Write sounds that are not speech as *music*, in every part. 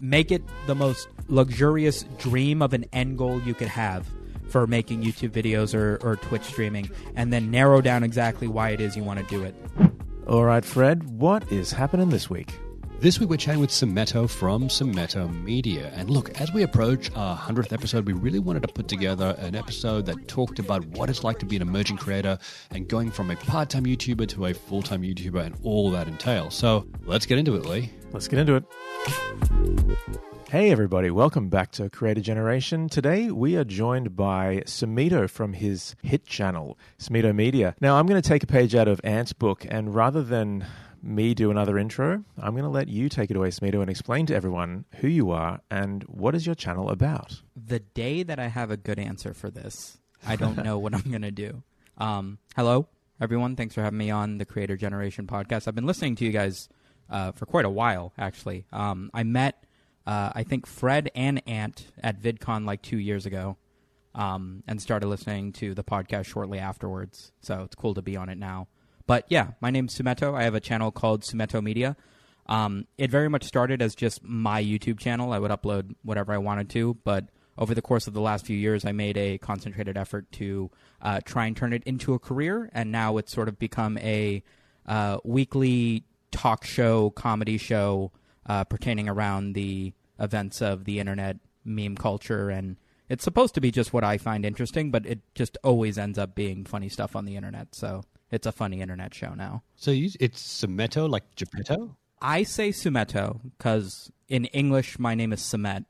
make it the most luxurious dream of an end goal you could have for making YouTube videos or, or Twitch streaming, and then narrow down exactly why it is you want to do it. All right, Fred, what is happening this week? This week we're chatting with Sumeto from Sumeto Media. And look, as we approach our 100th episode, we really wanted to put together an episode that talked about what it's like to be an emerging creator and going from a part time YouTuber to a full time YouTuber and all that entails. So let's get into it, Lee. Let's get into it. Hey, everybody, welcome back to Creator Generation. Today we are joined by Sumeto from his hit channel, Sumeto Media. Now, I'm going to take a page out of Ant's book, and rather than me do another intro, I'm going to let you take it away, Sumeto, and explain to everyone who you are and what is your channel about. The day that I have a good answer for this, I don't know what I'm going to do. Um, hello, everyone. Thanks for having me on the Creator Generation podcast. I've been listening to you guys uh, for quite a while, actually. Um, I met, uh, I think, Fred and Ant at VidCon like two years ago. Um, and started listening to the podcast shortly afterwards. So it's cool to be on it now. But yeah, my name's Sumeto. I have a channel called Sumeto Media. Um, it very much started as just my YouTube channel. I would upload whatever I wanted to, but over the course of the last few years, I made a concentrated effort to uh, try and turn it into a career, and now it's sort of become a uh, weekly talk show, comedy show uh, pertaining around the events of the internet, meme culture, and it's supposed to be just what I find interesting, but it just always ends up being funny stuff on the internet. So it's a funny internet show now. So you, it's Sumeto, like Geppetto? I say Sumeto because in English my name is Sumet,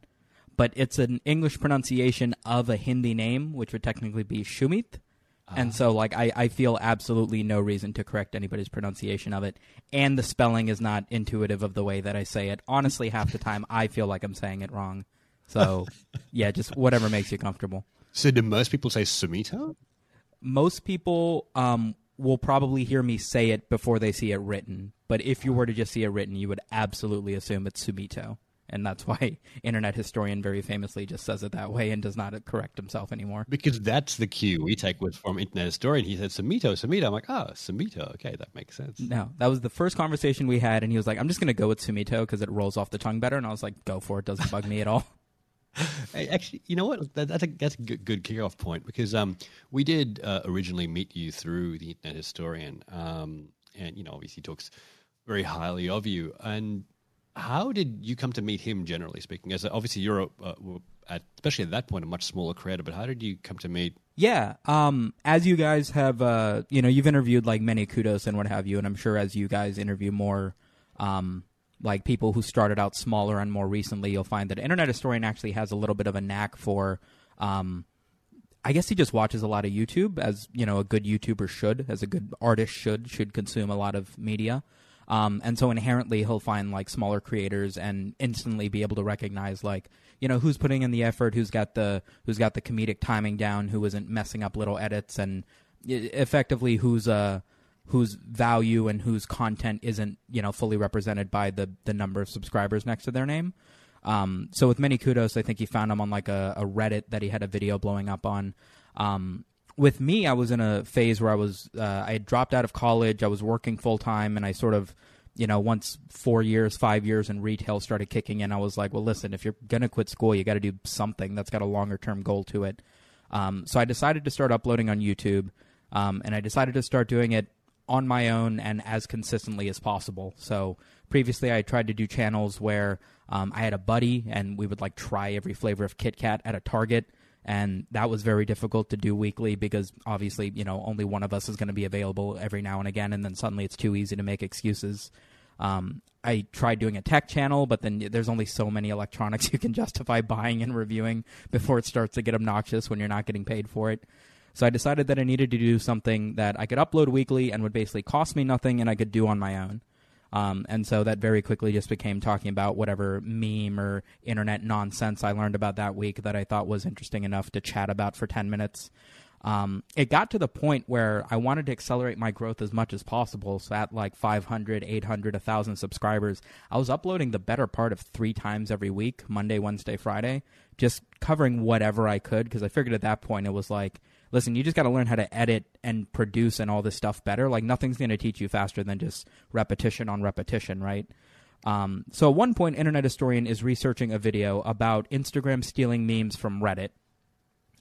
but it's an English pronunciation of a Hindi name, which would technically be Shumit. And so, like, I, I feel absolutely no reason to correct anybody's pronunciation of it. And the spelling is not intuitive of the way that I say it. Honestly, half the time I feel like I'm saying it wrong. So, *laughs* yeah, just whatever makes you comfortable. So do most people say Sumito? Most people um, will probably hear me say it before they see it written. But if you were to just see it written, you would absolutely assume it's Sumito. And that's why *laughs* Internet Historian very famously just says it that way and does not correct himself anymore. Because that's the cue we take with from Internet Historian. He said Sumito, Sumito. I'm like, oh, Sumito. Okay, that makes sense. No, that was the first conversation we had, and he was like, I'm just going to go with Sumito because it rolls off the tongue better. And I was like, go for it. Doesn't bug me at all. *laughs* Actually, you know what? That, that's a that's a good, good kickoff point because um, we did uh, originally meet you through the Internet Historian, um, and you know, obviously, talks very highly of you. And how did you come to meet him? Generally speaking, as obviously you're uh, at, especially at that point a much smaller creator, but how did you come to meet? Yeah. Um, as you guys have, uh, you know, you've interviewed like many kudos and what have you, and I'm sure as you guys interview more, um, like people who started out smaller and more recently, you'll find that Internet Historian actually has a little bit of a knack for, um, I guess he just watches a lot of YouTube, as you know, a good YouTuber should, as a good artist should, should consume a lot of media. Um, and so inherently, he'll find like smaller creators and instantly be able to recognize like you know who's putting in the effort, who's got the who's got the comedic timing down, who isn't messing up little edits, and effectively who's uh whose value and whose content isn't you know fully represented by the the number of subscribers next to their name. Um, so with many kudos, I think he found him on like a, a Reddit that he had a video blowing up on. Um, with me, I was in a phase where I was uh, I had dropped out of college. I was working full time, and I sort of you know once four years, five years in retail started kicking in, I was like, well, listen, if you're gonna quit school, you got to do something that's got a longer term goal to it. Um, so I decided to start uploading on YouTube, um, and I decided to start doing it on my own and as consistently as possible. So previously, I tried to do channels where um, I had a buddy and we would like try every flavor of Kit Kat at a Target. And that was very difficult to do weekly because obviously, you know, only one of us is going to be available every now and again. And then suddenly it's too easy to make excuses. Um, I tried doing a tech channel, but then there's only so many electronics *laughs* you can justify buying and reviewing before it starts to get obnoxious when you're not getting paid for it. So I decided that I needed to do something that I could upload weekly and would basically cost me nothing and I could do on my own. Um, and so that very quickly just became talking about whatever meme or internet nonsense I learned about that week that I thought was interesting enough to chat about for 10 minutes. Um, it got to the point where I wanted to accelerate my growth as much as possible. So at like 500, 800, 1,000 subscribers, I was uploading the better part of three times every week Monday, Wednesday, Friday, just covering whatever I could. Because I figured at that point it was like, listen, you just got to learn how to edit and produce and all this stuff better. Like nothing's going to teach you faster than just repetition on repetition, right? Um, so at one point, Internet Historian is researching a video about Instagram stealing memes from Reddit.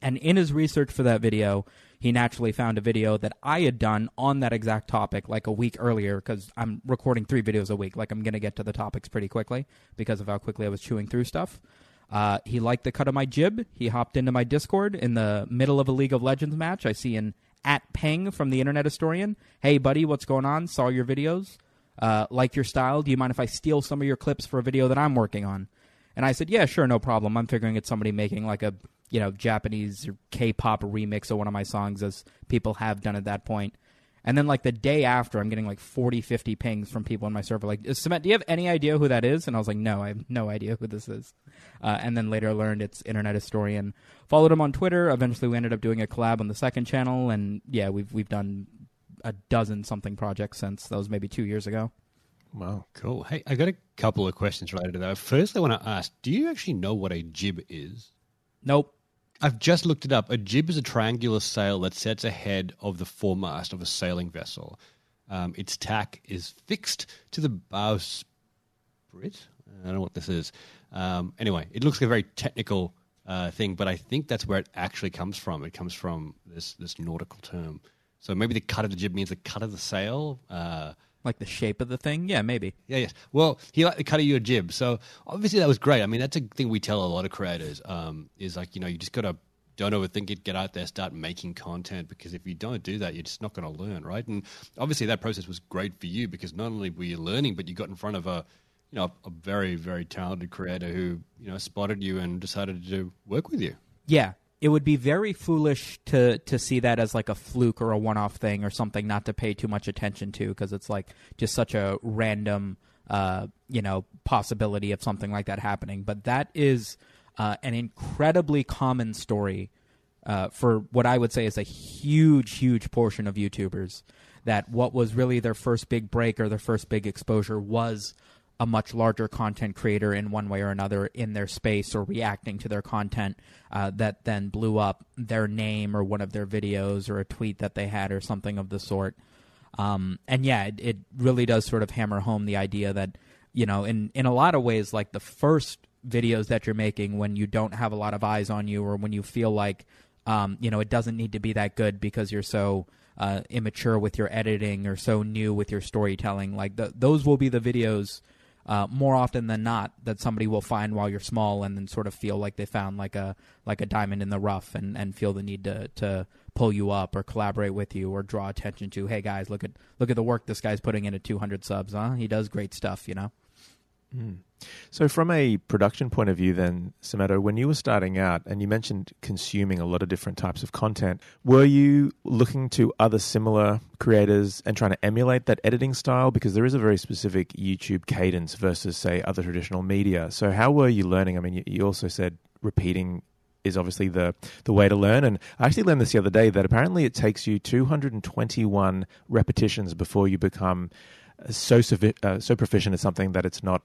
And in his research for that video, he naturally found a video that I had done on that exact topic like a week earlier because I'm recording three videos a week. Like I'm going to get to the topics pretty quickly because of how quickly I was chewing through stuff. Uh, he liked the cut of my jib. He hopped into my Discord in the middle of a League of Legends match. I see an at ping from the Internet Historian. Hey, buddy, what's going on? Saw your videos. Uh, like your style. Do you mind if I steal some of your clips for a video that I'm working on? And I said, yeah, sure, no problem. I'm figuring it's somebody making like a you know Japanese or K-pop remix of one of my songs, as people have done at that point. And then like the day after, I'm getting like 40, 50 pings from people in my server. Like, Cement, do you have any idea who that is? And I was like, no, I have no idea who this is. Uh, and then later learned it's Internet Historian. Followed him on Twitter. Eventually, we ended up doing a collab on the second channel, and yeah, we've we've done a dozen something projects since. That was maybe two years ago. Wow. Cool. Hey, I got a couple of questions related to that. First, I want to ask: Do you actually know what a jib is? Nope. I've just looked it up. A jib is a triangular sail that sets ahead of the foremast of a sailing vessel. Um, its tack is fixed to the bowsprit. I don't know what this is. Um, anyway, it looks like a very technical uh, thing, but I think that's where it actually comes from. It comes from this this nautical term. So maybe the cut of the jib means the cut of the sail. Uh, Like the shape of the thing? Yeah, maybe. yeah, yes. Well, he liked the cut of your jib. So obviously that was great. I mean, that's a thing we tell a lot of creators um, is like, you know, you just got to don't overthink it, get out there, start making content because if you don't do that, you're just not going to learn, right? And obviously that process was great for you because not only were you learning, but you got in front of a, you know, a very, very talented creator who, you know, spotted you and decided to work with you. Yeah, it would be very foolish to to see that as like a fluke or a one-off thing or something not to pay too much attention to because it's like just such a random uh, you know possibility of something like that happening. But that is uh, an incredibly common story uh, for what I would say is a huge, huge portion of YouTubers. That what was really their first big break or their first big exposure was a much larger content creator in one way or another in their space or reacting to their content uh, that then blew up their name or one of their videos or a tweet that they had or something of the sort. Um, and yeah, it, it really does sort of hammer home the idea that you know, in in a lot of ways, like the first videos that you're making when you don't have a lot of eyes on you or when you feel like um, you know it doesn't need to be that good because you're so uh, immature with your editing or so new with your storytelling. Like the, those will be the videos uh, more often than not that somebody will find while you're small and then sort of feel like they found like a like a diamond in the rough and, and feel the need to, to pull you up or collaborate with you or draw attention to hey guys look at look at the work this guy's putting in at 200 subs huh? He does great stuff you know So, from a production point of view, then, Sameto, when you were starting out and you mentioned consuming a lot of different types of content, were you looking to other similar creators and trying to emulate that editing style? Because there is a very specific YouTube cadence versus, say, other traditional media. So, how were you learning? I mean, you, you also said repeating is obviously the the way to learn. And I actually learned this the other day that apparently it takes you 221 repetitions before you become so uh, so proficient at something that it's not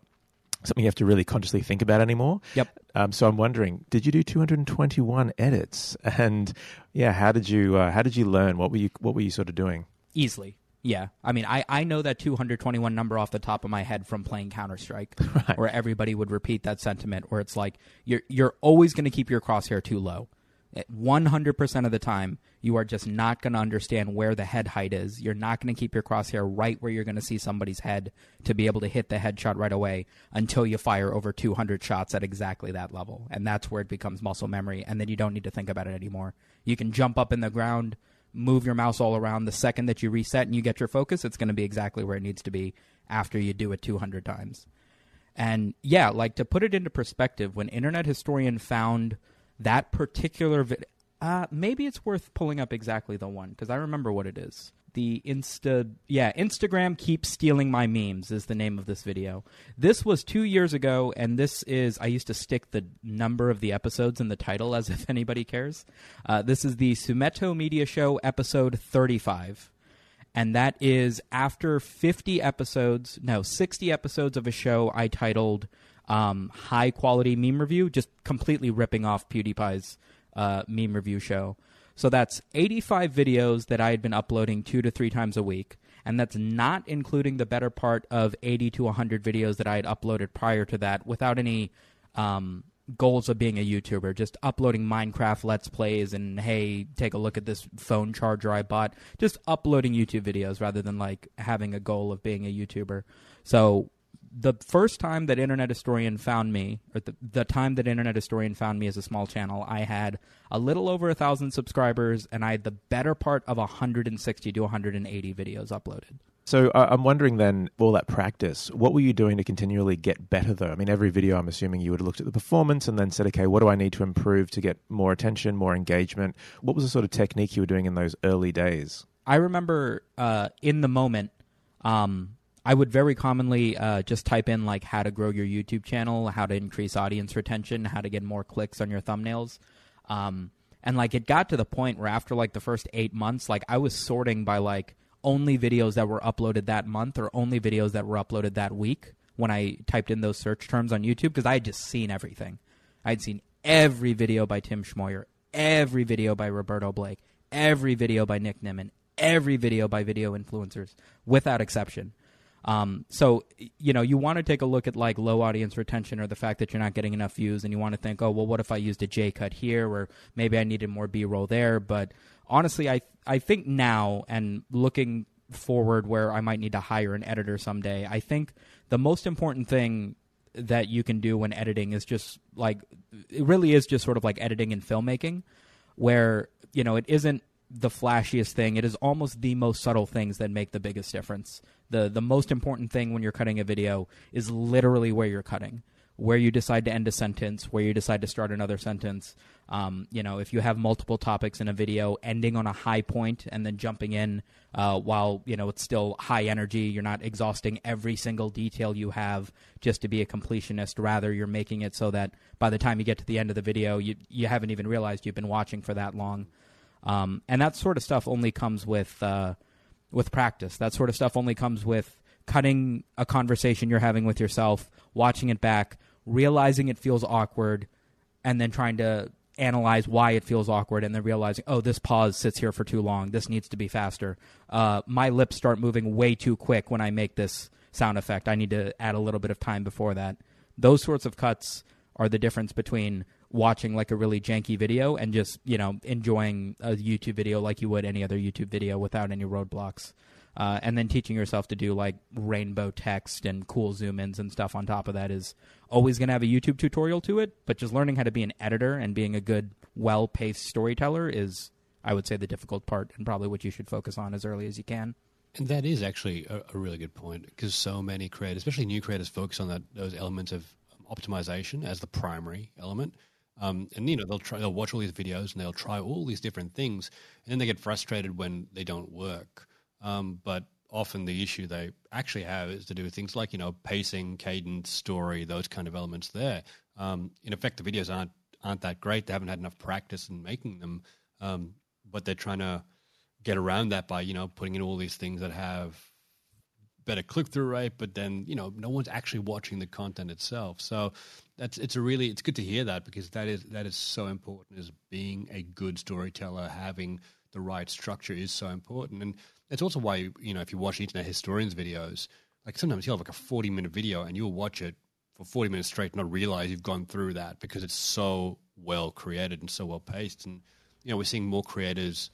something you have to really consciously think about anymore. Yep. Um, so I'm wondering, did you do 221 edits? *laughs* And yeah, how did you uh, how did you learn? What were you what were you sort of doing? easily yeah i mean i, I know that 221 number off the top of my head from playing counter-strike *laughs* Right. where everybody would repeat that sentiment where it's like you're you're always going to keep your crosshair too low 100% of the time you are just not going to understand where the head height is. You're not going to keep your crosshair right where you're going to see somebody's head to be able to hit the headshot right away until you fire over 200 shots at exactly that level. And that's where it becomes muscle memory and then you don't need to think about it anymore. You can jump up in the ground move your mouse all around. The second that you reset and you get your focus it's going to be exactly where it needs to be after you do it 200 times. And yeah, like to put it into perspective, when Internet Historian found that particular vid, uh, maybe it's worth pulling up exactly the one because I remember what it is. The Insta, yeah, Instagram keeps stealing my memes is the name of this video. This was two years ago, and this is I used to stick the number of the episodes in the title as *laughs* if anybody cares. Uh, this is the Sumeto Media Show episode thirty-five and that is after 50 episodes, no, 60 episodes of a show I titled um, High Quality Meme Review, just completely ripping off PewDiePie's uh, meme review show. So that's 85 videos that I had been uploading two to three times a week. and that's not including the better part of 80 to 100 videos that I had uploaded prior to that without any um, goals of being a YouTuber, just uploading Minecraft Let's Plays and hey, take a look at this phone charger I bought. Just uploading YouTube videos rather than like having a goal of being a YouTuber. So the first time that Internet Historian found me, or the, the time that Internet Historian found me as a small channel, I had a little over a thousand subscribers and I had the better part of 160 to 180 videos uploaded. So uh, I'm wondering then, all that practice, what were you doing to continually get better though? I mean, every video, I'm assuming you would have looked at the performance and then said, okay, what do I need to improve to get more attention, more engagement? What was the sort of technique you were doing in those early days? I remember uh, in the moment, um, I would very commonly uh, just type in like how to grow your YouTube channel, how to increase audience retention, how to get more clicks on your thumbnails. Um, and like it got to the point where after like the first eight months, like I was sorting by like only videos that were uploaded that month or only videos that were uploaded that week when I typed in those search terms on YouTube because I had just seen everything. I'd seen every video by Tim Schmoyer, every video by Roberto Blake, every video by Nick Nimmin, every video by video influencers without exception. Um, so you know you want to take a look at like low audience retention or the fact that you're not getting enough views, and you want to think, oh well, what if I used a J cut here, or maybe I needed more B roll there. But honestly, I I think now and looking forward, where I might need to hire an editor someday, I think the most important thing that you can do when editing is just like it really is just sort of like editing and filmmaking, where you know it isn't the flashiest thing. It is almost the most subtle things that make the biggest difference. The the most important thing when you're cutting a video is literally where you're cutting. Where you decide to end a sentence, where you decide to start another sentence. Um, you know, if you have multiple topics in a video, ending on a high point and then jumping in uh, while you know it's still high energy. You're not exhausting every single detail you have just to be a completionist. Rather, you're making it so that by the time you get to the end of the video, you you haven't even realized you've been watching for that long. Um, and that sort of stuff only comes with uh, with practice. That sort of stuff only comes with cutting a conversation you're having with yourself, watching it back, realizing it feels awkward, and then trying to analyze why it feels awkward, and then realizing, oh, this pause sits here for too long. This needs to be faster. Uh, my lips start moving way too quick when I make this sound effect. I need to add a little bit of time before that. Those sorts of cuts are the difference between watching like a really janky video and just you know enjoying a YouTube video like you would any other YouTube video without any roadblocks. Uh, and then teaching yourself to do like rainbow text and cool zoom ins and stuff on top of that is always going to have a YouTube tutorial to it. But just learning how to be an editor and being a good, well paced storyteller is, I would say, the difficult part and probably what you should focus on as early as you can. And that is actually a, a really good point because so many creators, especially new creators, focus on that those elements of optimization as the primary element. Um, and you know they'll try, they'll watch all these videos and they'll try all these different things, and then they get frustrated when they don't work. Um, but often the issue they actually have is to do with things like you know pacing, cadence, story, those kind of elements. There, um, in effect, the videos aren't aren't that great. They haven't had enough practice in making them, um, but they're trying to get around that by you know putting in all these things that have better click through rate, but then you know no one's actually watching the content itself. So that's it's a really it's good to hear that because that is that is so important as being a good storyteller, having the right structure is so important, and that's also why you know if you watch internet historians videos, like sometimes you'll have like a forty minute video and you'll watch it for forty minutes straight, and not realize you've gone through that because it's so well created and so well paced, and you know we're seeing more creators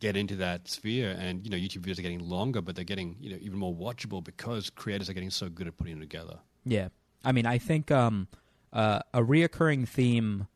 get into that sphere. And you know, YouTube videos are getting longer, but they're getting you know even more watchable because creators are getting so good at putting them together. Yeah, I mean, I think um, uh, a reoccurring theme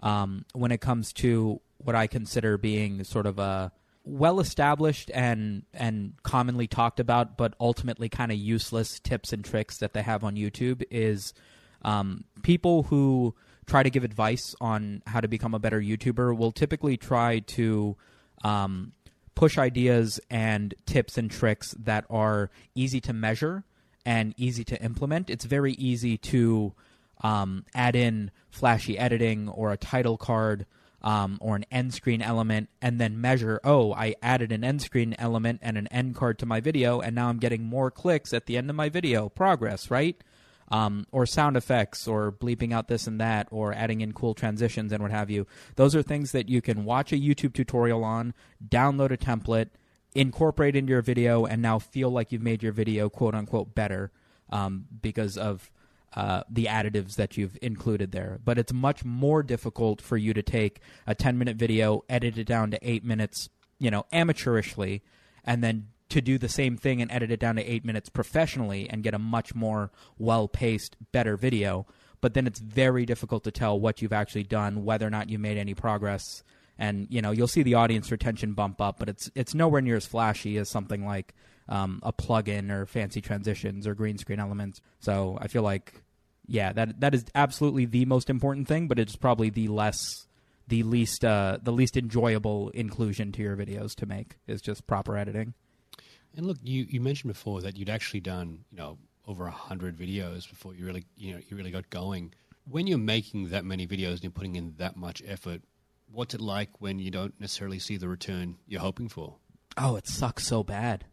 um, when it comes to what I consider being sort of a well established and and commonly talked about, but ultimately kind of useless tips and tricks that they have on YouTube is um, people who try to give advice on how to become a better YouTuber will typically try to um, push ideas and tips and tricks that are easy to measure and easy to implement. It's very easy to um, add in flashy editing or a title card um, or an end screen element and then measure, oh, I added an end screen element and an end card to my video, and now I'm getting more clicks at the end of my video. Progress, right? Um, or sound effects or bleeping out this and that or adding in cool transitions and what have you. Those are things that you can watch a YouTube tutorial on, download a template, incorporate into your video and now feel like you've made your video quote unquote better um, because of uh, the additives that you've included there. But it's much more difficult for you to take a 10 minute video, edit it down to eight minutes, you know, amateurishly, and then to do the same thing and edit it down to eight minutes professionally and get a much more well paced, better video. But then it's very difficult to tell what you've actually done, whether or not you made any progress. And you know you'll see the audience retention bump up, but it's it's nowhere near as flashy as something like um, a plugin or fancy transitions or green screen elements. So I feel like, yeah, that that is absolutely the most important thing, but it's probably the less, the least, uh, the least enjoyable inclusion to your videos to make is just proper editing. And look, you, you mentioned before that you'd actually done you know over a hundred videos before you really you know you really got going. When you're making that many videos and you're putting in that much effort, what's it like when you don't necessarily see the return you're hoping for? Oh, it sucks so bad.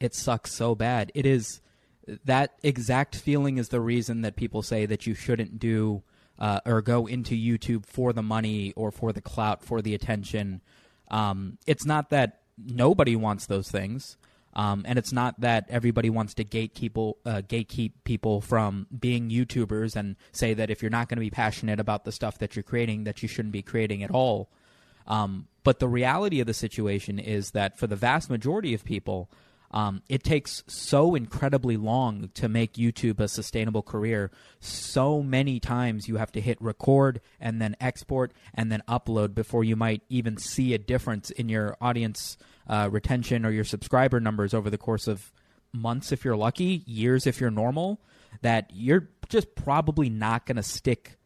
It sucks so bad. It is that exact feeling is the reason that people say that you shouldn't do uh, or go into YouTube for the money or for the clout, for the attention. Um, it's not that nobody wants those things. Um, and it's not that everybody wants to gatekeep, uh, gatekeep people from being YouTubers and say that if you're not going to be passionate about the stuff that you're creating, that you shouldn't be creating at all. Um, but the reality of the situation is that for the vast majority of people, um, it takes so incredibly long to make YouTube a sustainable career. So many times you have to hit record and then export and then upload before you might even see a difference in your audience uh, retention or your subscriber numbers over the course of months if you're lucky, years if you're normal. That you're just probably not going to stick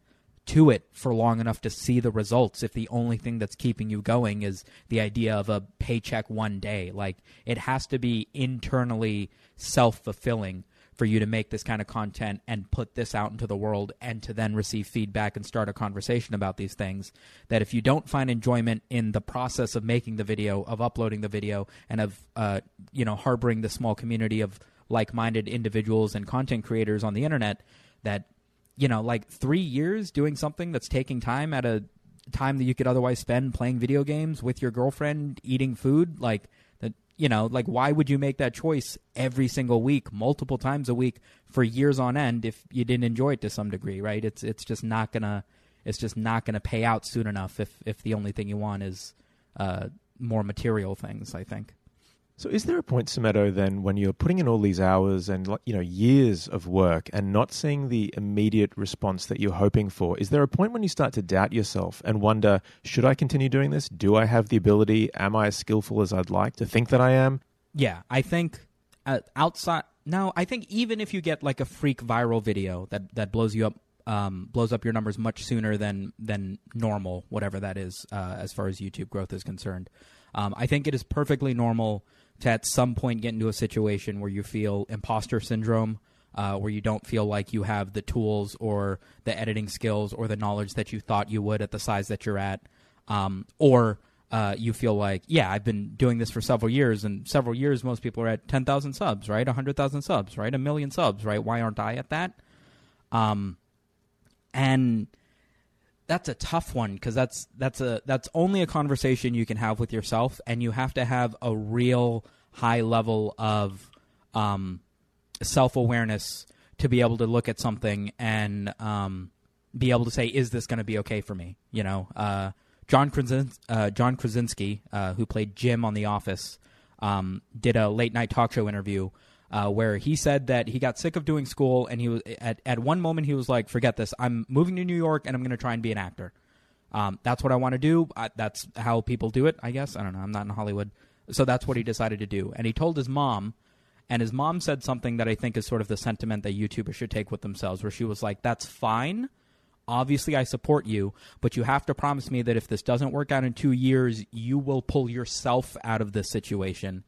to it for long enough to see the results if the only thing that's keeping you going is the idea of a paycheck one day. Like it has to be internally self fulfilling for you to make this kind of content and put this out into the world and to then receive feedback and start a conversation about these things that if you don't find enjoyment in the process of making the video of uploading the video and of uh, you know harboring the small community of like-minded individuals and content creators on the internet that you know, like three years doing something that's taking time at a time that you could otherwise spend playing video games with your girlfriend, eating food, like you know, like why would you make that choice every single week, multiple times a week for years on end if you didn't enjoy it to some degree, right? It's it's just not gonna it's just not gonna pay out soon enough if if the only thing you want is uh, more material things. I think. So, is there a point, Sameto, then, when you're putting in all these hours and you know years of work and not seeing the immediate response that you're hoping for? Is there a point when you start to doubt yourself and wonder, should I continue doing this? Do I have the ability? Am I as skillful as I'd like to think that I am? Yeah, I think uh, outside. No, I think even if you get like a freak viral video that that blows you up, um, blows up your numbers much sooner than than normal, whatever that is, uh, as far as YouTube growth is concerned. Um, I think it is perfectly normal to at some point get into a situation where you feel imposter syndrome, uh, where you don't feel like you have the tools or the editing skills or the knowledge that you thought you would at the size that you're at, um, or uh, you feel like, yeah, I've been doing this for several years, and several years, most people are at 10,000 subs, right? 100,000 subs, right? A million subs, right? Why aren't I at that? Um, and that's a tough one because that's that's a that's only a conversation you can have with yourself, and you have to have a real high level of um, self awareness to be able to look at something and um, be able to say, "Is this going to be okay for me?" You know, uh, John Krazins- uh, John Krasinski, uh, who played Jim on The Office, um, did a late night talk show interview uh, where he said that he got sick of doing school and he was at, at one moment he was like forget this i'm moving to new york and i'm going to try and be an actor. Um, that's what i want to do. I, that's how people do it i guess. I don't know. I'm not in hollywood. So that's what he decided to do. And he told his mom and his mom said something that i think is sort of the sentiment that youtubers should take with themselves where she was like that's fine. Obviously i support you but you have to promise me that if this doesn't work out in two years you will pull yourself out of this situation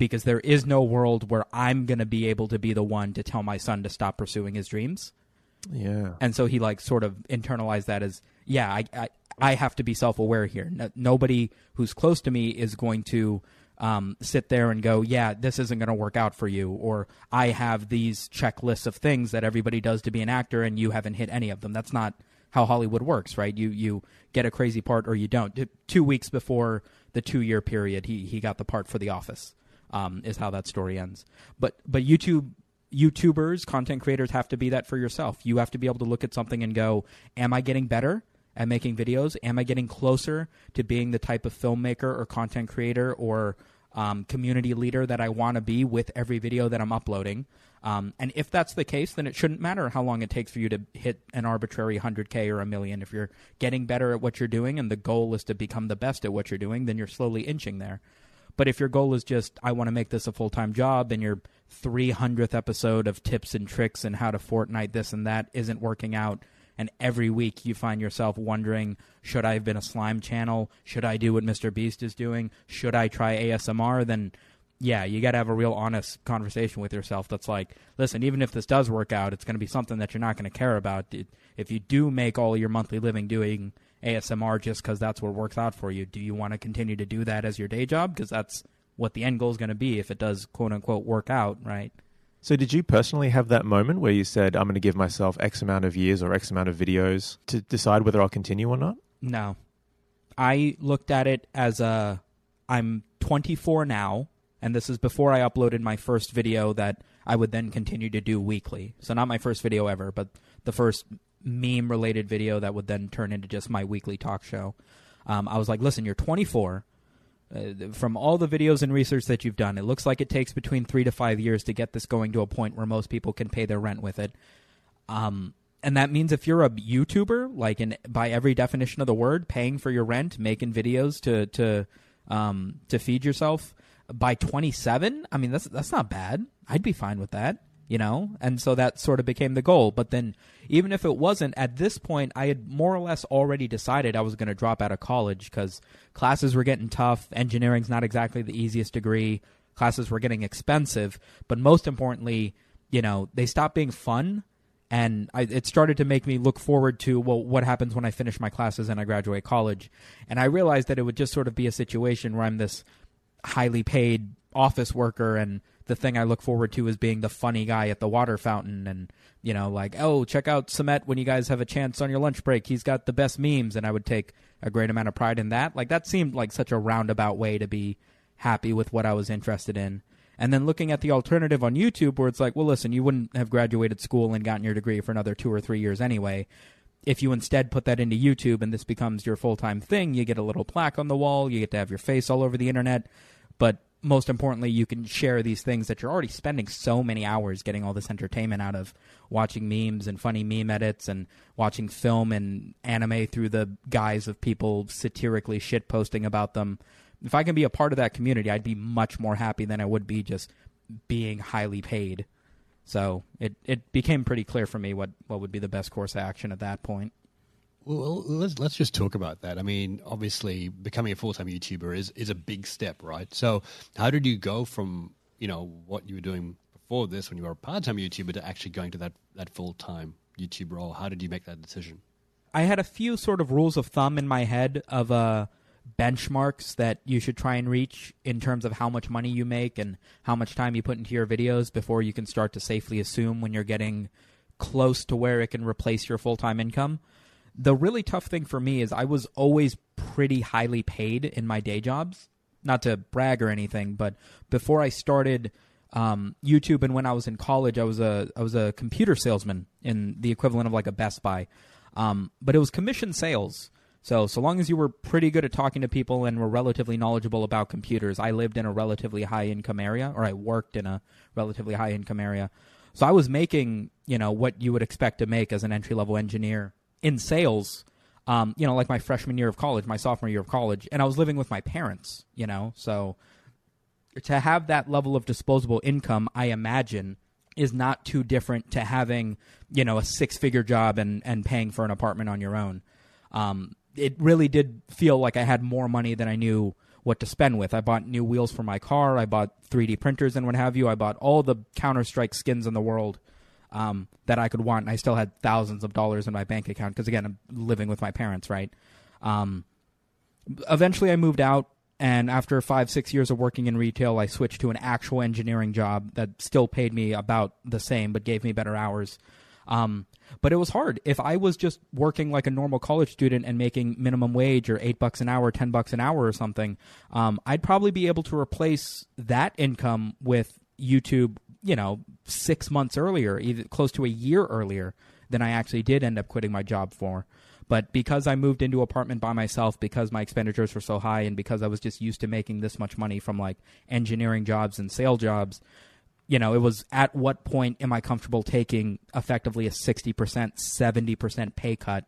because there is no world where I'm going to be able to be the one to tell my son to stop pursuing his dreams. Yeah. And so he like sort of internalized that as, yeah, I I, I have to be self aware here. No, nobody who's close to me is going to um, sit there and go, yeah, this isn't going to work out for you, or I have these checklists of things that everybody does to be an actor, and you haven't hit any of them. That's not how Hollywood works, right? You you get a crazy part or you don't. Two weeks before the two year period he he got the part for The Office. Um, is how that story ends. But but YouTube YouTubers, content creators have to be that for yourself. You have to be able to look at something and go, "Am I getting better?" at making videos? Am I getting closer to being the type of filmmaker or content creator or um, community leader that I want to be with every video that I'm uploading? Um, and if that's the case, then it shouldn't matter how long it takes for you to hit an arbitrary 100K or a million. If you're getting better at what you're doing and the goal is to become the best at what you're doing, then you're slowly inching there. But if your goal is just, I want to make this a full time job, and your 300th episode of tips and tricks and how to Fortnite this and that isn't working out, and every week you find yourself wondering should I have been a slime channel? Should I do what Mr. Beast is doing? Should I try ASMR? Then, yeah, you got to have a real honest conversation with yourself that's like, listen, even if this does work out, it's going to be something that you're not going to care about. If you do make all your monthly living doing ASMR just because that's what works out for you, do you want to continue to do that as your day job? Because that's what the end goal is going to be if it does quote unquote work out, right? So, did you personally have that moment where you said, I'm going to give myself X amount of years or X amount of videos to decide whether I'll continue or not? No. I looked at it as a I'm 24 now, and this is before I uploaded my first video that I would then continue to do weekly. So, not my first video ever, but the first meme related video that would then turn into just my weekly talk show. Um, I was like, listen, you're 24. Uh, from all the videos and research that you've done, it looks like it takes between three to five years to get this going to a point where most people can pay their rent with it. Um, and that means if you're a YouTuber, like in by every definition of the word, paying for your rent, making videos to to um, to feed yourself by 27, I mean that's that's not bad. I'd be fine with that you know? And so that sort of became the goal. But then, even if it wasn't, at this point, I had more or less already decided I was going to drop out of college because classes were getting tough. Engineering's not exactly the easiest degree. Classes were getting expensive. But most importantly, you know, they stopped being fun. And I, it started to make me look forward to, well, what happens when I finish my classes and I graduate college? And I realized that it would just sort of be a situation where I'm this highly paid office worker and the thing I look forward to is being the funny guy at the water fountain and you know like oh check out Sumet when you guys have a chance on your lunch break. He's got the best memes. And I would take a great amount of pride in that. Like that seemed like such a roundabout way to be happy with what I was interested in. And then looking at the alternative on YouTube where it's like well listen you wouldn't have graduated school and gotten your degree for another 2 or 3 years anyway. If you instead put that into YouTube and this becomes your full-time thing you get a little plaque on the wall. You get to have your face all over the internet. But most importantly, you can share these things that you're already spending so many hours getting all this entertainment out of watching memes and funny meme edits and watching film and anime through the guise of people satirically shit posting about them. If I can be a part of that community, I'd be much more happy than I would be just being highly paid. So it, it became pretty clear for me what, what would be the best course of action at that point. Well, let's let's just talk about that. I mean, obviously, becoming a full time YouTuber is is a big step, right? So, how did you go from you know what you were doing before this, when you were a part time YouTuber, to actually going to that that full time YouTube role? How did you make that decision? I had a few sort of rules of thumb in my head of uh, benchmarks that you should try and reach in terms of how much money you make and how much time you put into your videos before you can start to safely assume when you're getting close to where it can replace your full time income the really tough thing for me is I was always pretty highly paid in my day jobs. Not to brag or anything, but before I started um, YouTube and when I was in college, I was a I was a computer salesman in the equivalent of like a Best Buy, um, but it was commission sales. So so long as you were pretty good at talking to people and were relatively knowledgeable about computers, I lived in a relatively high income area, or I worked in a relatively high income area. So I was making you know what you would expect to make as an entry level engineer in sales, um, you know, like my freshman year of college, my sophomore year of college, and I was living with my parents, you know, so to have that level of disposable income, I imagine, is not too different to having, you know, a six figure job and, and paying for an apartment on your own. Um, it really did feel like I had more money than I knew what to spend with. I bought new wheels for my car. I bought 3D printers and what have you. I bought all the Counter Strike skins in the world um, that I could want. I still had thousands of dollars in my bank account because again, I'm living with my parents, right? Um, eventually, I moved out, and after five six years of working in retail, I switched to an actual engineering job that still paid me about the same, but gave me better hours. Um, but it was hard. If I was just working like a normal college student and making minimum wage or eight bucks an hour, ten bucks an hour or something, um, I'd probably be able to replace that income with YouTube. You know, six months earlier, either close to a year earlier than I actually did end up quitting my job for. But because I moved into apartment by myself, because my expenditures were so high, and because I was just used to making this much money from like engineering jobs and sale jobs, you know, it was at what point am I comfortable taking effectively a 60%, 70% pay cut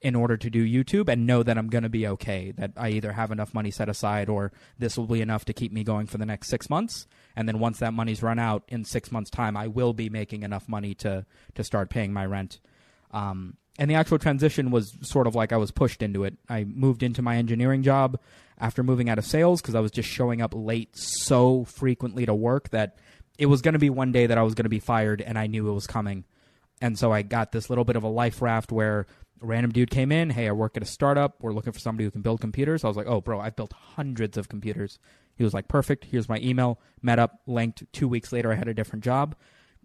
in order to do YouTube and know that I'm going to be okay, that I either have enough money set aside or this will be enough to keep me going for the next six months. And then once that money's run out in six months' time, I will be making enough money to, to start paying my rent. Um, and the actual transition was sort of like I was pushed into it. I moved into my engineering job after moving out of sales because I was just showing up late so frequently to work that it was going to be one day that I was going to be fired, and I knew it was coming. And so I got this little bit of a life raft where a random dude came in. Hey, I work at a startup. We're looking for somebody who can build computers. I was like, oh, bro, I've built hundreds of computers. He was like, perfect. Here's my email. Met up, linked. Two weeks later, I had a different job.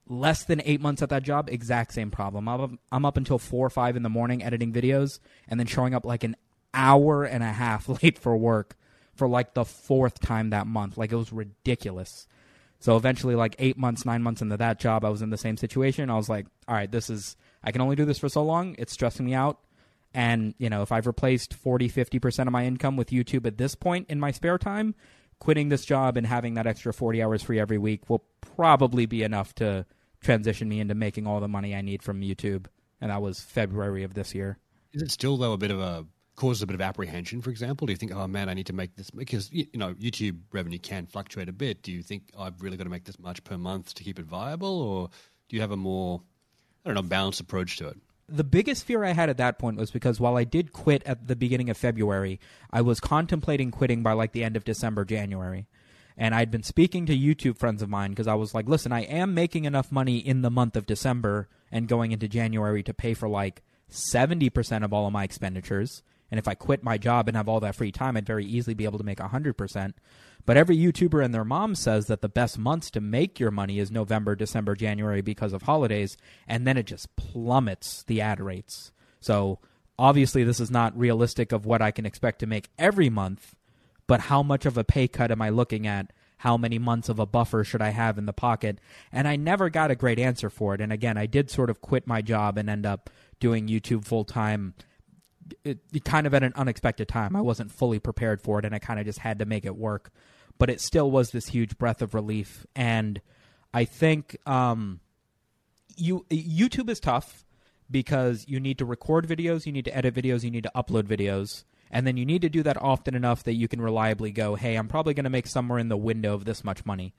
Less than eight months at that job, exact same problem. I'm up, I'm up until four or five in the morning editing videos and then showing up like an hour and a half *laughs* late for work for like the fourth time that month. Like it was ridiculous. So eventually, like eight months, nine months into that job, I was in the same situation. I was like, all right, this is, I can only do this for so long. It's stressing me out. And, you know, if I've replaced 40, 50% of my income with YouTube at this point in my spare time, quitting this job and having that extra 40 hours free every week will probably be enough to transition me into making all the money I need from YouTube. And that was February of this year. Is it still, though, a bit of a causes a bit of apprehension, for example? Do you think, oh man, I need to make this because you know YouTube revenue can fluctuate a bit. Do you think I've really got to make this much per month to keep it viable, or do you have a more I don't know balanced approach to it? The biggest fear I had at that point was because while I did quit at the beginning of February, I was contemplating quitting by like the end of December, January. And I'd been speaking to YouTube friends of mine because I was like, listen, I am making enough money in the month of December and going into January to pay for like 70% of all of my expenditures. And if I quit my job and have all that free time, I'd very easily be able to make 100%. But every YouTuber and their mom says that the best months to make your money is November, December, January because of holidays. And then it just plummets the ad rates. So obviously, this is not realistic of what I can expect to make every month. But how much of a pay cut am I looking at? How many months of a buffer should I have in the pocket? And I never got a great answer for it. And again, I did sort of quit my job and end up doing YouTube full time it, it kind of at an unexpected time. I wasn't fully prepared for it, and I kind of just had to make it work. But it still was this huge breath of relief, and I think um, you YouTube is tough because you need to record videos, you need to edit videos, you need to upload videos, and then you need to do that often enough that you can reliably go, "Hey, I'm probably going to make somewhere in the window of this much money."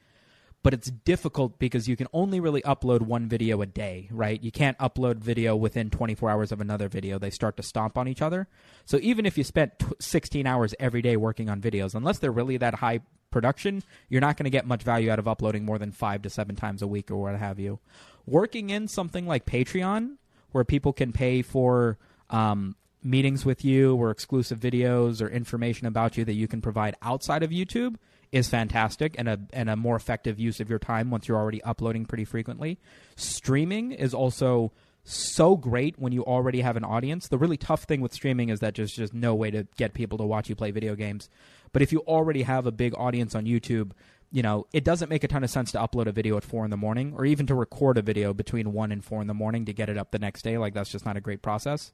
But it's difficult because you can only really upload one video a day, right? You can't upload video within 24 hours of another video. They start to stomp on each other. So even if you spent t- 16 hours every day working on videos, unless they're really that high production, you're not going to get much value out of uploading more than five to seven times a week or what have you. Working in something like Patreon, where people can pay for um, meetings with you or exclusive videos or information about you that you can provide outside of YouTube is fantastic and a and a more effective use of your time once you're already uploading pretty frequently. Streaming is also so great when you already have an audience. The really tough thing with streaming is that there's just no way to get people to watch you play video games. But if you already have a big audience on YouTube, you know, it doesn't make a ton of sense to upload a video at four in the morning or even to record a video between one and four in the morning to get it up the next day. Like that's just not a great process.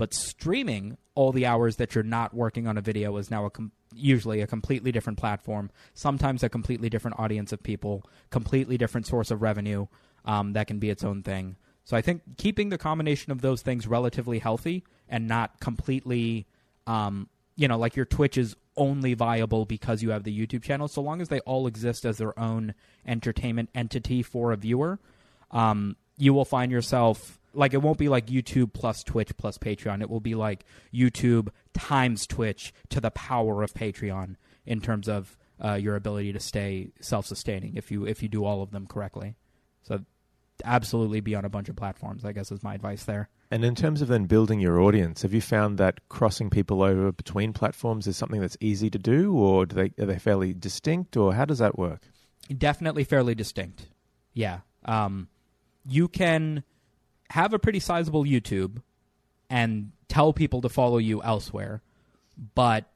But streaming all the hours that you're not working on a video is now a com- usually a completely different platform, sometimes a completely different audience of people, completely different source of revenue um, that can be its own thing. So I think keeping the combination of those things relatively healthy and not completely, um, you know, like your Twitch is only viable because you have the YouTube channel. So long as they all exist as their own entertainment entity for a viewer, um, you will find yourself like it won't be like YouTube plus Twitch plus Patreon. It will be like YouTube times Twitch to the power of Patreon in terms of uh, your ability to stay self-sustaining if you if you do all of them correctly. So absolutely be on a bunch of platforms. I guess is my advice there. And in terms of then building your audience, have you found that crossing people over between platforms is something that's easy to do, or do they are they fairly distinct, or how does that work? Definitely fairly distinct. Yeah. Um, you can have a pretty sizable YouTube and tell people to follow you elsewhere, but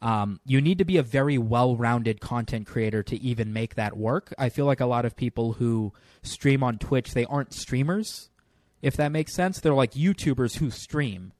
um, you need to be a very well-rounded content creator to even make that work. I feel like a lot of people who stream on Twitch they aren't streamers, if that makes sense. They're like YouTubers who stream.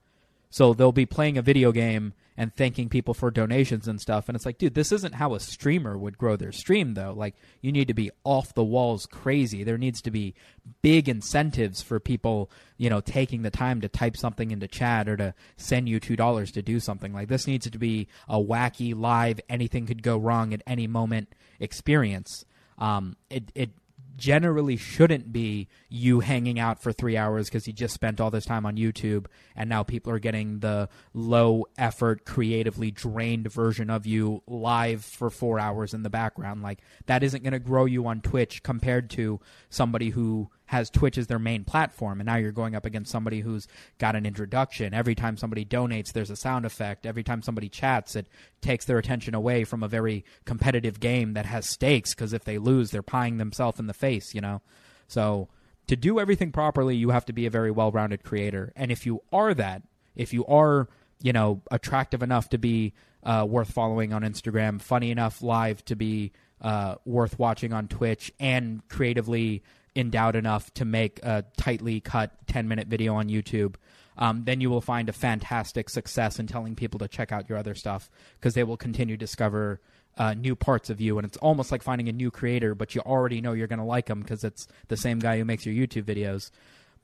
So they'll be playing a video game and thanking people for donations and stuff. And it's like, dude, this isn't how a streamer would grow their stream, though. Like, you need to be off the walls crazy. There needs to be big incentives for people, you know, taking the time to type something into chat or to send you $2 to do something. Like, this needs to be a wacky, live, anything could go wrong at any moment experience. Um, it, it generally shouldn't be you hanging out for three hours because you just spent all this time on YouTube and now people are getting the low effort, creatively drained version of you live for four hours in the background. Like, that isn't going to grow you on Twitch compared to somebody who has Twitch as their main platform, and now you're going up against somebody who's got an introduction. Every time somebody donates, there's a sound effect. Every time somebody chats, it takes their attention away from a very competitive game that has stakes because if they lose, they're pieing themselves in the face, you know? So to do everything properly, you have to be a very well rounded creator. And if you are that, if you are, you know, attractive enough to be uh, worth following on Instagram, funny enough live to be uh, worth watching on Twitch, and creatively endowed enough to make a tightly cut 10 minute video on YouTube, um, then you will find a fantastic success in telling people to check out your other stuff because they will continue to discover uh, new parts of you. And it's almost like finding a new creator, but you already know you're going to like them because it's the same guy who makes your YouTube videos.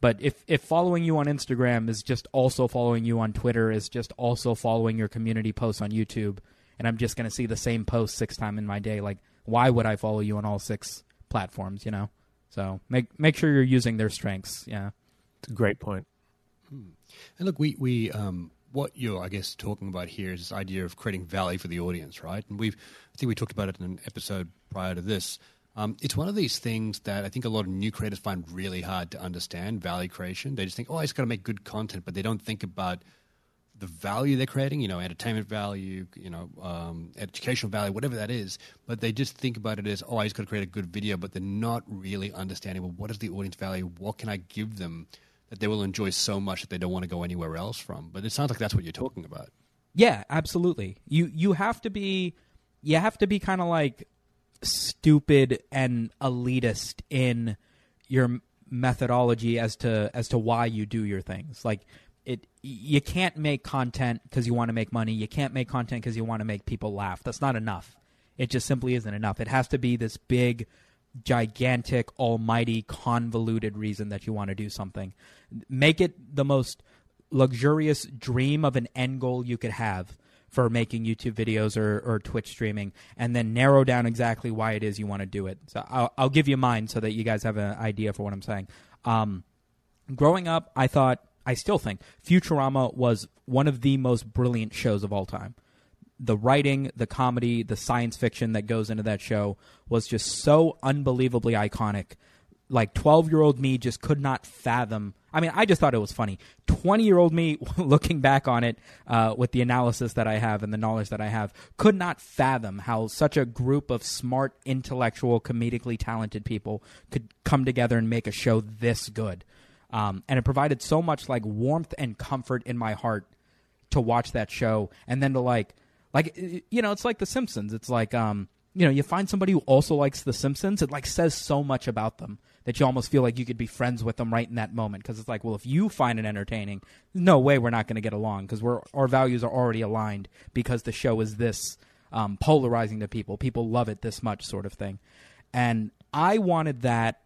But if, if following you on Instagram is just also following you on Twitter, is just also following your community posts on YouTube, and I'm just going to see the same post six times in my day, like, why would I follow you on all six platforms, you know? So make make sure you're using their strengths. Yeah, it's a great point. Hmm. And look, we we um, what you're I guess talking about here is this idea of creating value for the audience, right? And we've I think we talked about it in an episode prior to this. Um, it's one of these things that I think a lot of new creators find really hard to understand value creation. They just think, oh, I just got to make good content, but they don't think about the value they're creating, you know, entertainment value, you know, um, educational value, whatever that is, but they just think about it as, oh, I just got to create a good video, but they're not really understanding, well, what is the audience value? What can I give them that they will enjoy so much that they don't want to go anywhere else from? But it sounds like that's what you're talking about. Yeah, absolutely. You you have to be you have to be kind of like stupid and elitist in your methodology as to as to why you do your things. Like it you can't make content because you want to make money. You can't make content because you want to make people laugh. That's not enough. It just simply isn't enough. It has to be this big, gigantic, almighty, convoluted reason that you want to do something. Make it the most luxurious dream of an end goal you could have for making YouTube videos or, or Twitch streaming, and then narrow down exactly why it is you want to do it. So I'll, I'll give you mine so that you guys have an idea for what I'm saying. Um, growing up, I thought I still think Futurama was one of the most brilliant shows of all time. The writing, the comedy, the science fiction that goes into that show was just so unbelievably iconic. Like 12 year old me just could not fathom. I mean, I just thought it was funny. 20 year old me, *laughs* looking back on it uh, with the analysis that I have and the knowledge that I have, could not fathom how such a group of smart, intellectual, comedically talented people could come together and make a show this good. Um, and it provided so much like warmth and comfort in my heart to watch that show, and then to like, like you know, it's like The Simpsons. It's like, um, you know, you find somebody who also likes The Simpsons. It like says so much about them that you almost feel like you could be friends with them right in that moment because it's like, well, if you find it entertaining, no way we're not going to get along because we're our values are already aligned because the show is this um, polarizing to people. People love it this much, sort of thing. And I wanted that.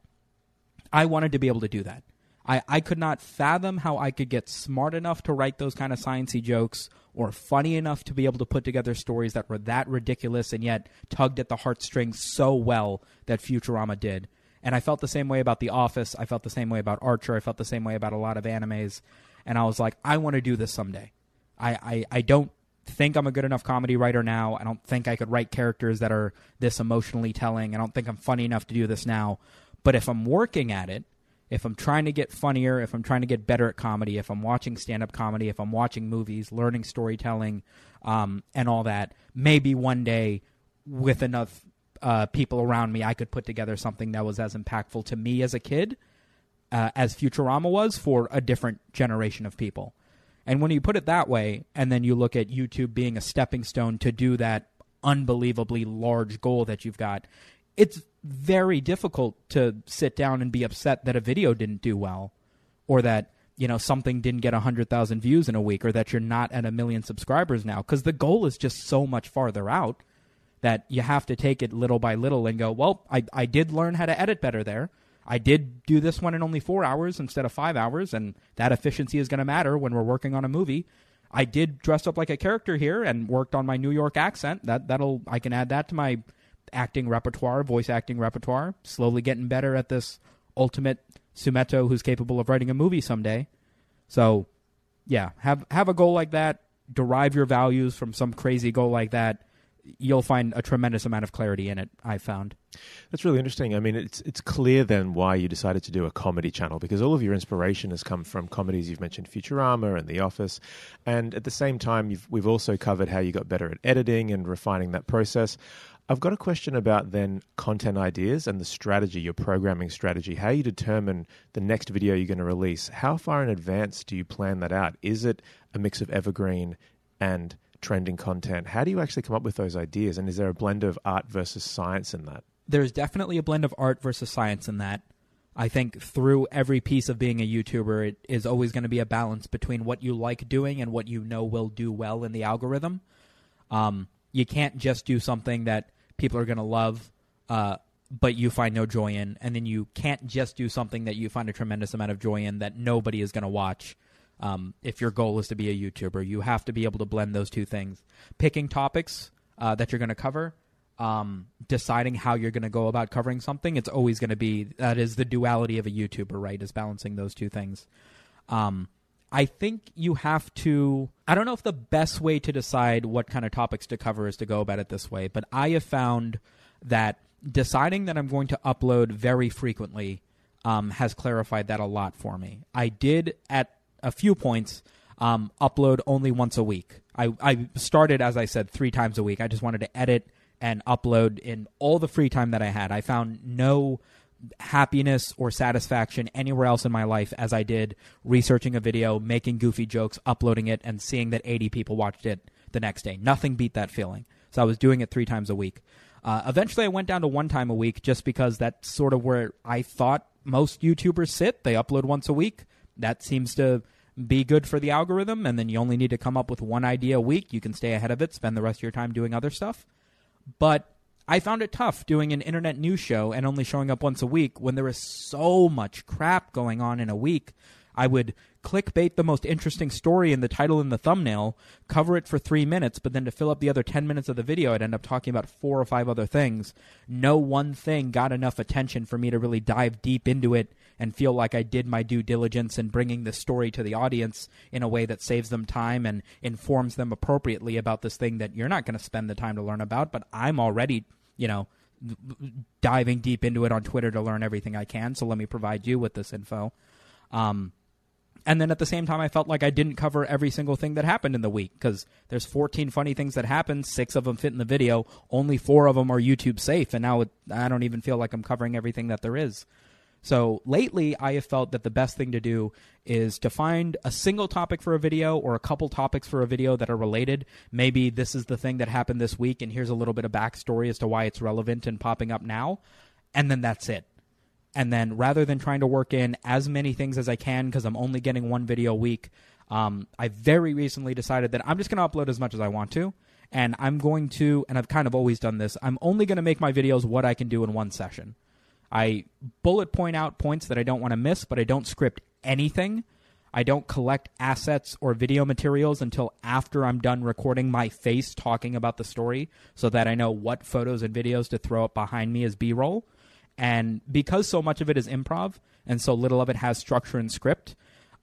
I wanted to be able to do that. I, I could not fathom how I could get smart enough to write those kind of sciency jokes or funny enough to be able to put together stories that were that ridiculous and yet tugged at the heartstrings so well that Futurama did. And I felt the same way about The Office. I felt the same way about Archer. I felt the same way about a lot of animes. And I was like, I want to do this someday. I, I, I don't think I'm a good enough comedy writer now. I don't think I could write characters that are this emotionally telling. I don't think I'm funny enough to do this now. But if I'm working at it, if I'm trying to get funnier, if I'm trying to get better at comedy, if I'm watching stand up comedy, if I'm watching movies, learning storytelling, um, and all that, maybe one day with enough uh, people around me, I could put together something that was as impactful to me as a kid uh, as Futurama was for a different generation of people. And when you put it that way, and then you look at YouTube being a stepping stone to do that unbelievably large goal that you've got, it's very difficult to sit down and be upset that a video didn't do well or that you know something didn't get 100,000 views in a week or that you're not at a million subscribers now cuz the goal is just so much farther out that you have to take it little by little and go, well, I I did learn how to edit better there. I did do this one in only 4 hours instead of 5 hours and that efficiency is going to matter when we're working on a movie. I did dress up like a character here and worked on my New York accent. That that'll I can add that to my acting repertoire, voice acting repertoire. Slowly getting better at this ultimate Sumeto who's capable of writing a movie someday. So, yeah, have have a goal like that. Derive your values from some crazy goal like that. You'll find a tremendous amount of clarity in it. I found. That's really interesting. I mean, it's it's clear then why you decided to do a comedy channel because all of your inspiration has come from comedies. You've mentioned Futurama and The Office, and at the same time, we've also covered how you got better at editing and refining that process. I've got a question about then content ideas and the strategy, your programming strategy, how you determine the next video you're going to release. How far in advance do you plan that out? Is it a mix of evergreen and trending content? How do you actually come up with those ideas? And is there a blend of art versus science in that? There's definitely a blend of art versus science in that. I think through every piece of being a YouTuber, it is always going to be a balance between what you like doing and what you know will do well in the algorithm. Um, you can't just do something that people are going to love, uh, but you find no joy in, and then you can't just do something that you find a tremendous amount of joy in that nobody is going to watch. Um, if your goal is to be a YouTuber, you have to be able to blend those two things. Picking topics uh, that you're going to cover, um, deciding how you're going to go about covering something. It's always going to be that is the duality of a YouTuber, right? Is balancing those two things. Um, I think you have to. I don't know if the best way to decide what kind of topics to cover is to go about it this way, but I have found that deciding that I'm going to upload very frequently um, has clarified that a lot for me. I did at a few points um, upload only once a week. I, I started, as I said, three times a week. I just wanted to edit and upload in all the free time that I had. I found no happiness or satisfaction anywhere else in my life as I did researching a video, making goofy jokes, uploading it, and seeing that 80 people watched it the next day. Nothing beat that feeling. So I was doing it three times a week. Uh, eventually, I went down to one time a week just because that's sort of where I thought most YouTubers sit. They upload once a week. That seems to be good for the algorithm, and then you only need to come up with one idea a week. You can stay ahead of it, spend the rest of your time doing other stuff. But I found it tough doing an internet news show and only showing up once a week when there is so much crap going on in a week. I would clickbait the most interesting story in the title and the thumbnail, cover it for three minutes, but then to fill up the other 10 minutes of the video, I'd end up talking about four or five other things. No one thing got enough attention for me to really dive deep into it and feel like I did my due diligence in bringing the story to the audience in a way that saves them time and informs them appropriately about this thing that you're not going to spend the time to learn about, but I'm already, you know, diving deep into it on Twitter to learn everything I can. So let me provide you with this info. Um, and then at the same time, I felt like I didn't cover every single thing that happened in the week because there's 14 funny things that happened. Six of them fit in the video. Only four of them are YouTube safe. And now it, I don't even feel like I'm covering everything that there is. So lately, I have felt that the best thing to do is to find a single topic for a video or a couple topics for a video that are related. Maybe this is the thing that happened this week, and here's a little bit of backstory as to why it's relevant and popping up now. And then that's it. And then rather than trying to work in as many things as I can because I'm only getting one video a week, um, I very recently decided that I'm just going to upload as much as I want to. And I'm going to, and I've kind of always done this, I'm only going to make my videos what I can do in one session. I bullet point out points that I don't want to miss, but I don't script anything. I don't collect assets or video materials until after I'm done recording my face talking about the story so that I know what photos and videos to throw up behind me as B roll. And because so much of it is improv and so little of it has structure and script,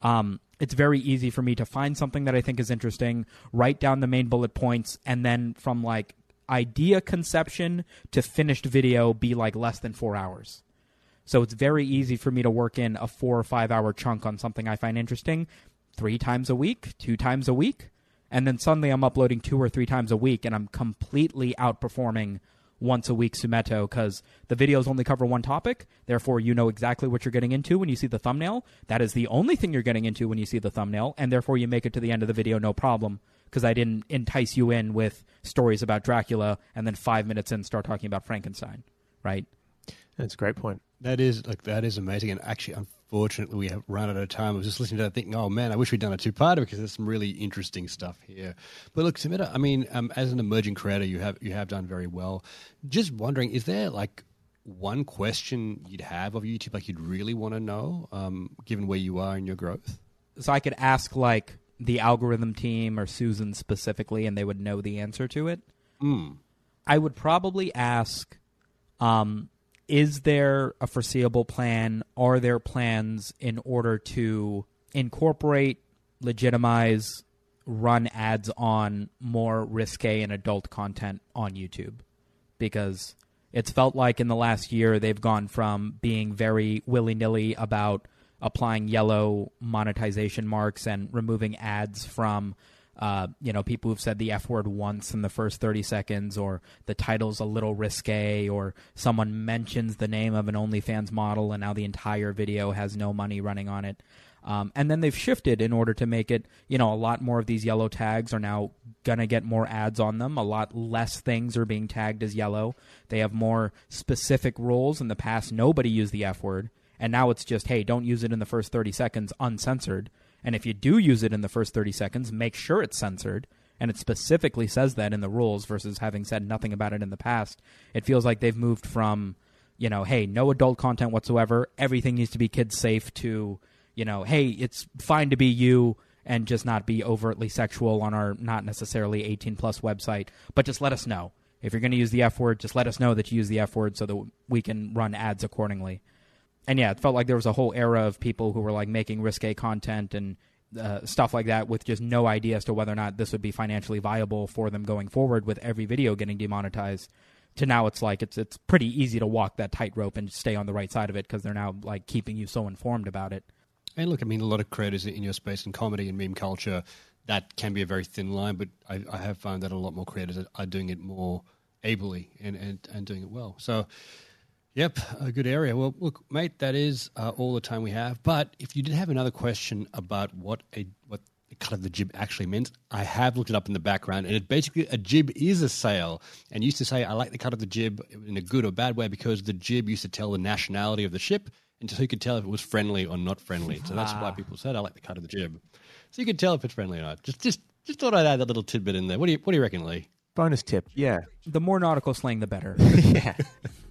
um, it's very easy for me to find something that I think is interesting, write down the main bullet points, and then from like idea conception to finished video be like less than four hours. So it's very easy for me to work in a four or five hour chunk on something I find interesting three times a week, two times a week. And then suddenly I'm uploading two or three times a week and I'm completely outperforming once a week Sumeto because the videos only cover one topic. Therefore, you know exactly what you're getting into when you see the thumbnail. That is the only thing you're getting into when you see the thumbnail, and therefore you make it to the end of the video no problem because I didn't entice you in with stories about Dracula and then five minutes in start talking about Frankenstein, right? That's a great point. That is like that is amazing, and actually, unfortunately, we have run out of time. I was just listening to that, thinking, "Oh man, I wish we'd done a two-parter because there's some really interesting stuff here." But look, Samita, I mean, um, as an emerging creator, you have you have done very well. Just wondering, is there like one question you'd have of YouTube, like you'd really want to know, um, given where you are in your growth? So I could ask like the algorithm team or Susan specifically, and they would know the answer to it. Mm. I would probably ask, um, is there a foreseeable plan? Are there plans in order to incorporate, legitimize, run ads on more risque and adult content on YouTube? Because it's felt like in the last year they've gone from being very willy nilly about applying yellow monetization marks and removing ads from uh, you know, people who've said the F word once in the first 30 seconds, or the title's a little risque, or someone mentions the name of an OnlyFans model, and now the entire video has no money running on it. Um, and then they've shifted in order to make it, you know, a lot more of these yellow tags are now going to get more ads on them. A lot less things are being tagged as yellow. They have more specific rules. In the past, nobody used the F word. And now it's just, hey, don't use it in the first 30 seconds uncensored. And if you do use it in the first 30 seconds, make sure it's censored. And it specifically says that in the rules versus having said nothing about it in the past. It feels like they've moved from, you know, hey, no adult content whatsoever. Everything needs to be kids safe to, you know, hey, it's fine to be you and just not be overtly sexual on our not necessarily 18 plus website, but just let us know. If you're going to use the F word, just let us know that you use the F word so that we can run ads accordingly and yeah, it felt like there was a whole era of people who were like making risque content and uh, stuff like that with just no idea as to whether or not this would be financially viable for them going forward with every video getting demonetized to now it's like it's it's pretty easy to walk that tightrope and stay on the right side of it because they're now like keeping you so informed about it. And look, I mean, a lot of creators in your space in comedy and meme culture, that can be a very thin line, but I, I have found that a lot more creators are, doing it more ably and, and, and doing it well. So, Yep, a good area. Well, look, mate, that is uh, all the time we have. But if you did have another question about what a what the cut of the jib actually meant, I have looked it up in the background, and it basically a jib is a sail. And used to say, I like the cut of the jib in a good or bad way because the jib used to tell the nationality of the ship, and so you could tell if it was friendly or not friendly. So that's why people said, I like the cut of the jib. So you could tell if it's friendly or not. Just, just, just thought I'd add that little tidbit in there. What do you, what do you reckon, Lee? Bonus tip. Yeah. The more nautical slang, the better. *laughs* *laughs* yeah. *laughs*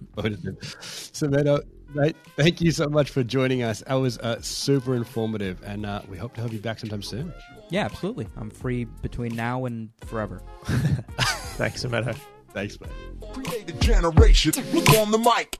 So, Meadow, mate, thank you so much for joining us. That was uh, super informative, and uh, we hope to have you back sometime soon. Yeah, absolutely. I'm free between now and forever. *laughs* Thanks, Meadow. Thanks, mate. Create a generation. Look on the mic.